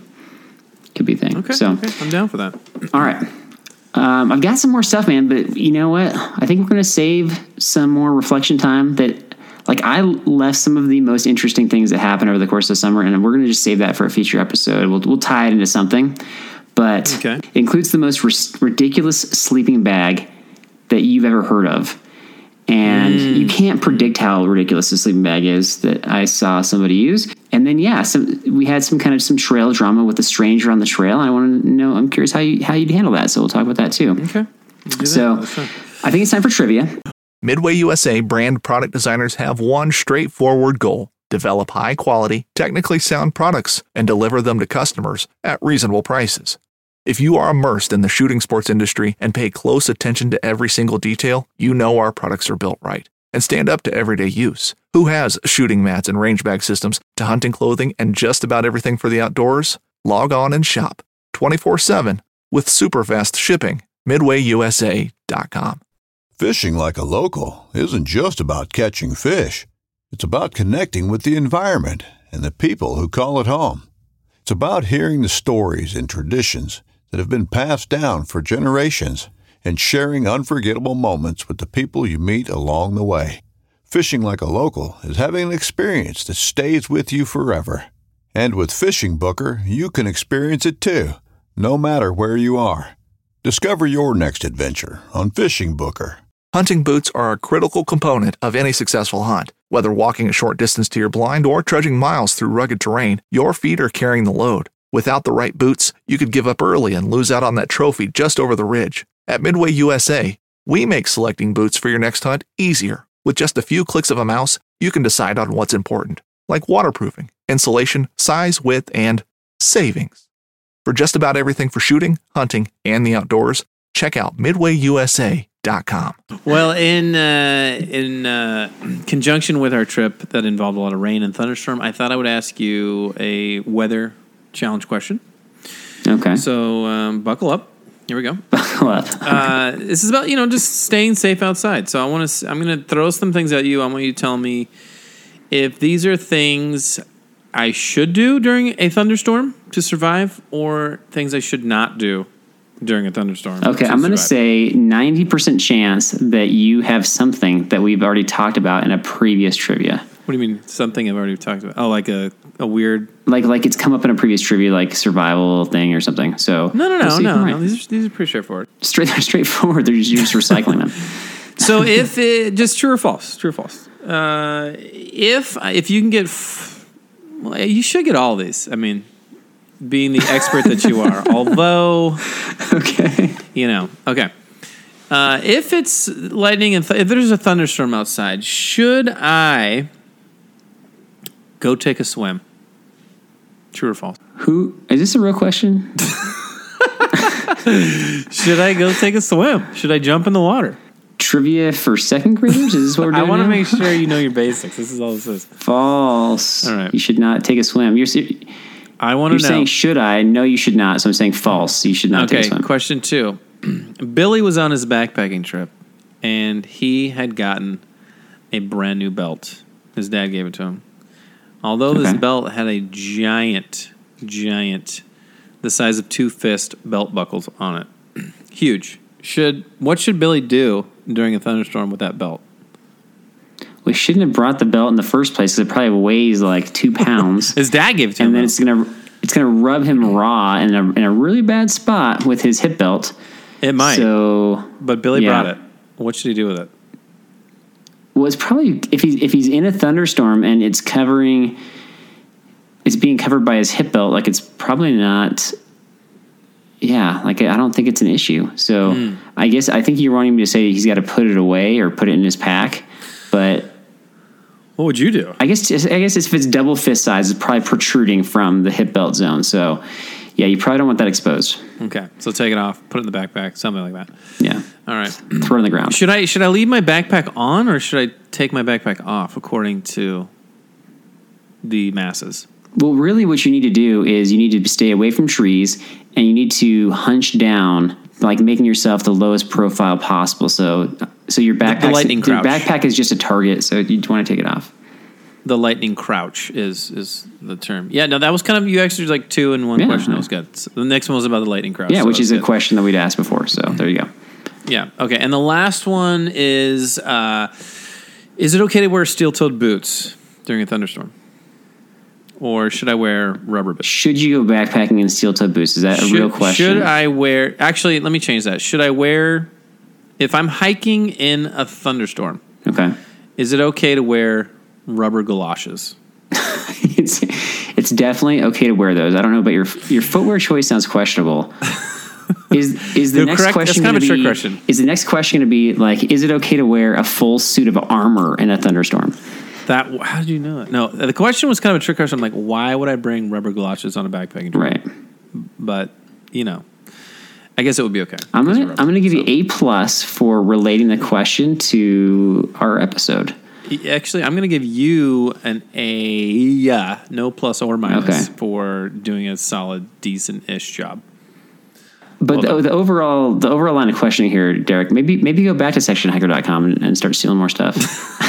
Could be a thing. Okay. So okay. I'm down for that. all right. Um, I've got some more stuff, man, but you know what? I think we're going to save some more reflection time that, like, I left some of the most interesting things that happened over the course of the summer, and we're going to just save that for a future episode. We'll, we'll tie it into something, but Okay. it includes the most ris- ridiculous sleeping bag that you've ever heard of. And you can't predict how ridiculous the sleeping bag is that I saw somebody use. And then yeah, some, we had some kind of some trail drama with a stranger on the trail. I want to know. I'm curious how you how you'd handle that. So we'll talk about that too. Okay. We'll. So I think it's time for trivia. Midway USA brand product designers have one straightforward goal develop high quality, technically sound products and deliver them to customers at reasonable prices. If you are immersed in the shooting sports industry and pay close attention to every single detail, you know our products are built right and stand up to everyday use. Who has shooting mats and range bag systems to hunting clothing and just about everything for the outdoors? Log on and shop 24 7 with super fast shipping. MidwayUSA.com. Fishing like a local isn't just about catching fish. It's about connecting with the environment and the people who call it home. It's about hearing the stories and traditions that have been passed down for generations and sharing unforgettable moments with the people you meet along the way. Fishing like a local is having an experience that stays with you forever. And with Fishing Booker, you can experience it too, no matter where you are. Discover your next adventure on Fishing Booker. Hunting boots are a critical component of any successful hunt. Whether walking a short distance to your blind or trudging miles through rugged terrain, your feet are carrying the load. Without the right boots, you could give up early and lose out on that trophy just over the ridge. At Midway USA, we make selecting boots for your next hunt easier. With just a few clicks of a mouse, you can decide on what's important, like waterproofing, insulation, size, width, and savings. For just about everything for shooting, hunting, and the outdoors, check out midwayusa.com. Well, in uh, in uh, conjunction with our trip that involved a lot of rain and thunderstorm, I thought I would ask you a weather challenge question. Okay. So um, buckle up. Here we go. Buckle up. Uh, this is about you know just staying safe outside. So I want to. I'm going to throw some things at you. I want you to tell me if these are things I should do during a thunderstorm to survive, or things I should not do during a thunderstorm. Okay, I'm going to say 90% chance that you have something that we've already talked about in a previous trivia. What do you mean? Something I've already talked about? Oh, like a, a weird. Like like it's come up in a previous trivia like survival thing or something. So No, no, no, no, no. These are these are pretty straightforward. Straight they're straightforward. They're just, you're just recycling them. So if it, just true or false, true or false. Uh, if if you can get, f- well, you should get all these. I mean, being the expert that you are. Although, Okay. you know, okay. Uh, if it's lightning and th- if there's a thunderstorm outside, should I go take a swim? True or false? Who is this a real question? Should I go take a swim? Should I jump in the water? Trivia for second graders? Is this what we're doing? I want to make sure you know your basics. This is all this is. false. All right. You should not take a swim. You're I want to know. saying should I? No, you should not. So I'm saying false. You should not take Okay, a swim. question two. Billy was on his backpacking trip, and he had gotten a brand new belt. His dad gave it to him. Although this Okay. belt had a giant, giant, the size of two fist belt buckles on it, huge. Should what should Billy do during a thunderstorm with that belt? We shouldn't have brought the belt in the first place because it probably weighs like two pounds. His dad gave it to and him. then it's gonna it's gonna rub him raw in a in a really bad spot with his hip belt. it might, So but Billy yeah. brought it. What should he do with it? Well, it's probably if he's if he's in a thunderstorm and it's covering, it's being covered by his hip belt. Like it's probably not. Yeah, like I don't think it's an issue. So Hmm. I guess I think you're wanting me to say he's got to put it away or put it in his pack, but What would you do? I guess I guess if it's double fist size, it's probably protruding from the hip belt zone. So yeah, you probably don't want that exposed. Okay, so take it off, put it in the backpack, something like that. Yeah, All right. throw it on the ground. Should I should I leave my backpack on or should I take my backpack off according to the masses? Well, really, what you need to do is you need to stay away from trees and you need to hunch down, like making yourself the lowest profile possible. So, so your backpack, your backpack is just a target. So you want to take it off. The lightning crouch is is the term. Yeah, no, that was kind of you actually like two in one Yeah. question. That was good. So the next one was about the lightning crouch. Yeah, so which is a question that we'd asked before. So there you go. Yeah. Okay. And the last one is: uh, Is it okay to wear steel-toed boots during a thunderstorm, or should I wear rubber boots? Should you go backpacking in steel-toed boots? Is that a should, real question? Should I wear? Actually, let me change that. Should I wear? If I'm hiking in a thunderstorm, Okay. is it okay to wear rubber galoshes? it's it's definitely okay to wear those. I don't know, but your your footwear choice sounds questionable. Is is the No, next correct- question kind going of to be? question. Is the next question going to be like, is it okay to wear a full suit of armor in a thunderstorm? That how did you know that? No, the question was kind of a trick question. I'm like, why would I bring rubber galoshes on a backpacking trip? Right. But you know, I guess it would be okay. I'm gonna rubber, I'm gonna give you a plus for relating the question to our episode. Actually, I'm going to give you an A, yeah, no plus or minus Okay. for doing a solid, decent-ish job. But Well the, the overall the overall line of questioning here, Derek, maybe maybe go back to sectionhiker.com and, and start stealing more stuff.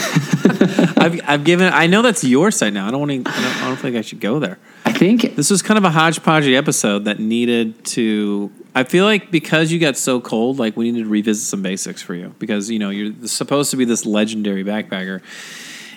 I've, I've given. I know that's your site now. I don't want to. I don't, I don't think I should go there. I think This was kind of a hodgepodgey episode that needed to. I feel like because you got so cold, like we needed to revisit some basics for you because you know you're supposed to be this legendary backpacker,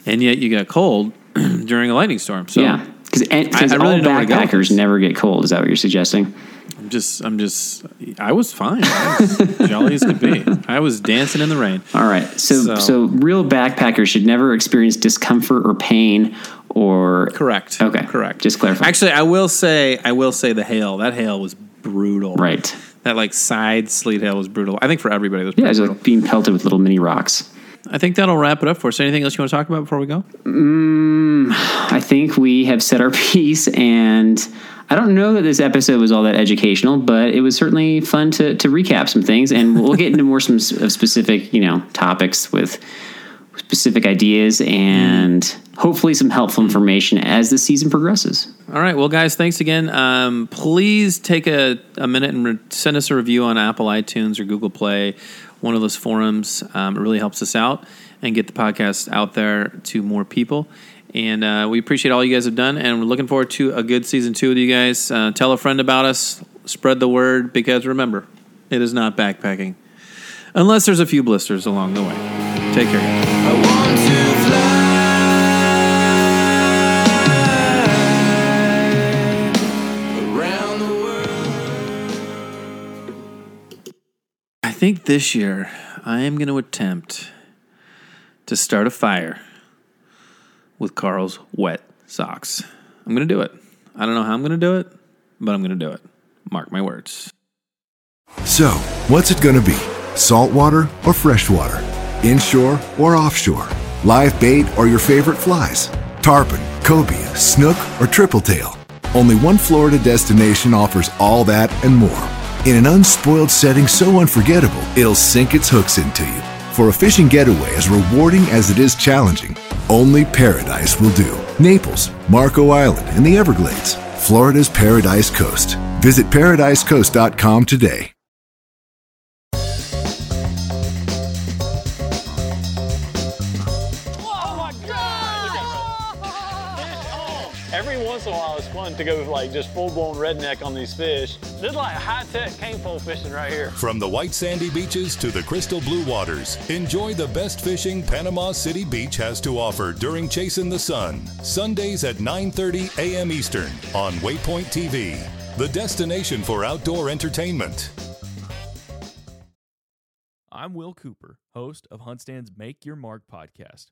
and yet you got cold during a lightning storm. So yeah, because I really all didn't know to go with backpackers never get cold. Is that what you're suggesting? I'm just, I'm just, I was fine. I was jolly as could be. I was dancing in the rain. All right. So, So- so real backpackers should never experience discomfort or pain or Correct. Okay. Correct. Just clarify. Actually, I will say, I will say the hail. That hail was brutal. right. That like side sleet hail was brutal. I think for everybody it was Yeah, pretty it's brutal. like being pelted with little mini rocks. I think that'll wrap it up for us. Anything else you want to talk about before we go? Mm, I think we have said our piece, and I don't know that this episode was all that educational, but it was certainly fun to to recap some things, and we'll get into more some specific you know topics with specific ideas and hopefully some helpful information as the season progresses. All right. Well, guys, thanks again. Um, please take a, a minute and re- send us a review on Apple iTunes or Google Play, one of those forums. Um, it really helps us out and get the podcast out there to more people. And uh, we appreciate all you guys have done, and we're looking forward to a good season two with you guys. Uh, tell a friend about us, spread the word, because remember, it is not backpacking unless there's a few blisters along the way. Take care. I think this year I am going to attempt to start a fire with Carl's wet socks. I'm going to do it. I don't know how I'm going to do it, but I'm going to do it. Mark my words. So, what's it gonna be? Salt water or freshwater? Inshore or offshore? Live bait or your favorite flies? Tarpon, cobia, snook, or triple tail? Only one Florida destination offers all that and more. In an unspoiled setting so unforgettable, it'll sink its hooks into you. For a fishing getaway as rewarding as it is challenging, only Paradise will do. Naples, Marco Island, and the Everglades. Florida's Paradise Coast. Visit paradisecoast.com today. To go like just full blown redneck on these fish. This is like high tech cane pole fishing right here. From the white sandy beaches to the crystal blue waters, enjoy the best fishing Panama City Beach has to offer during Chasing the Sun. Sundays at 9:30 a.m. Eastern on Waypoint TV, the destination for outdoor entertainment. I'm Will Cooper, host of Huntstand's Make Your Mark podcast.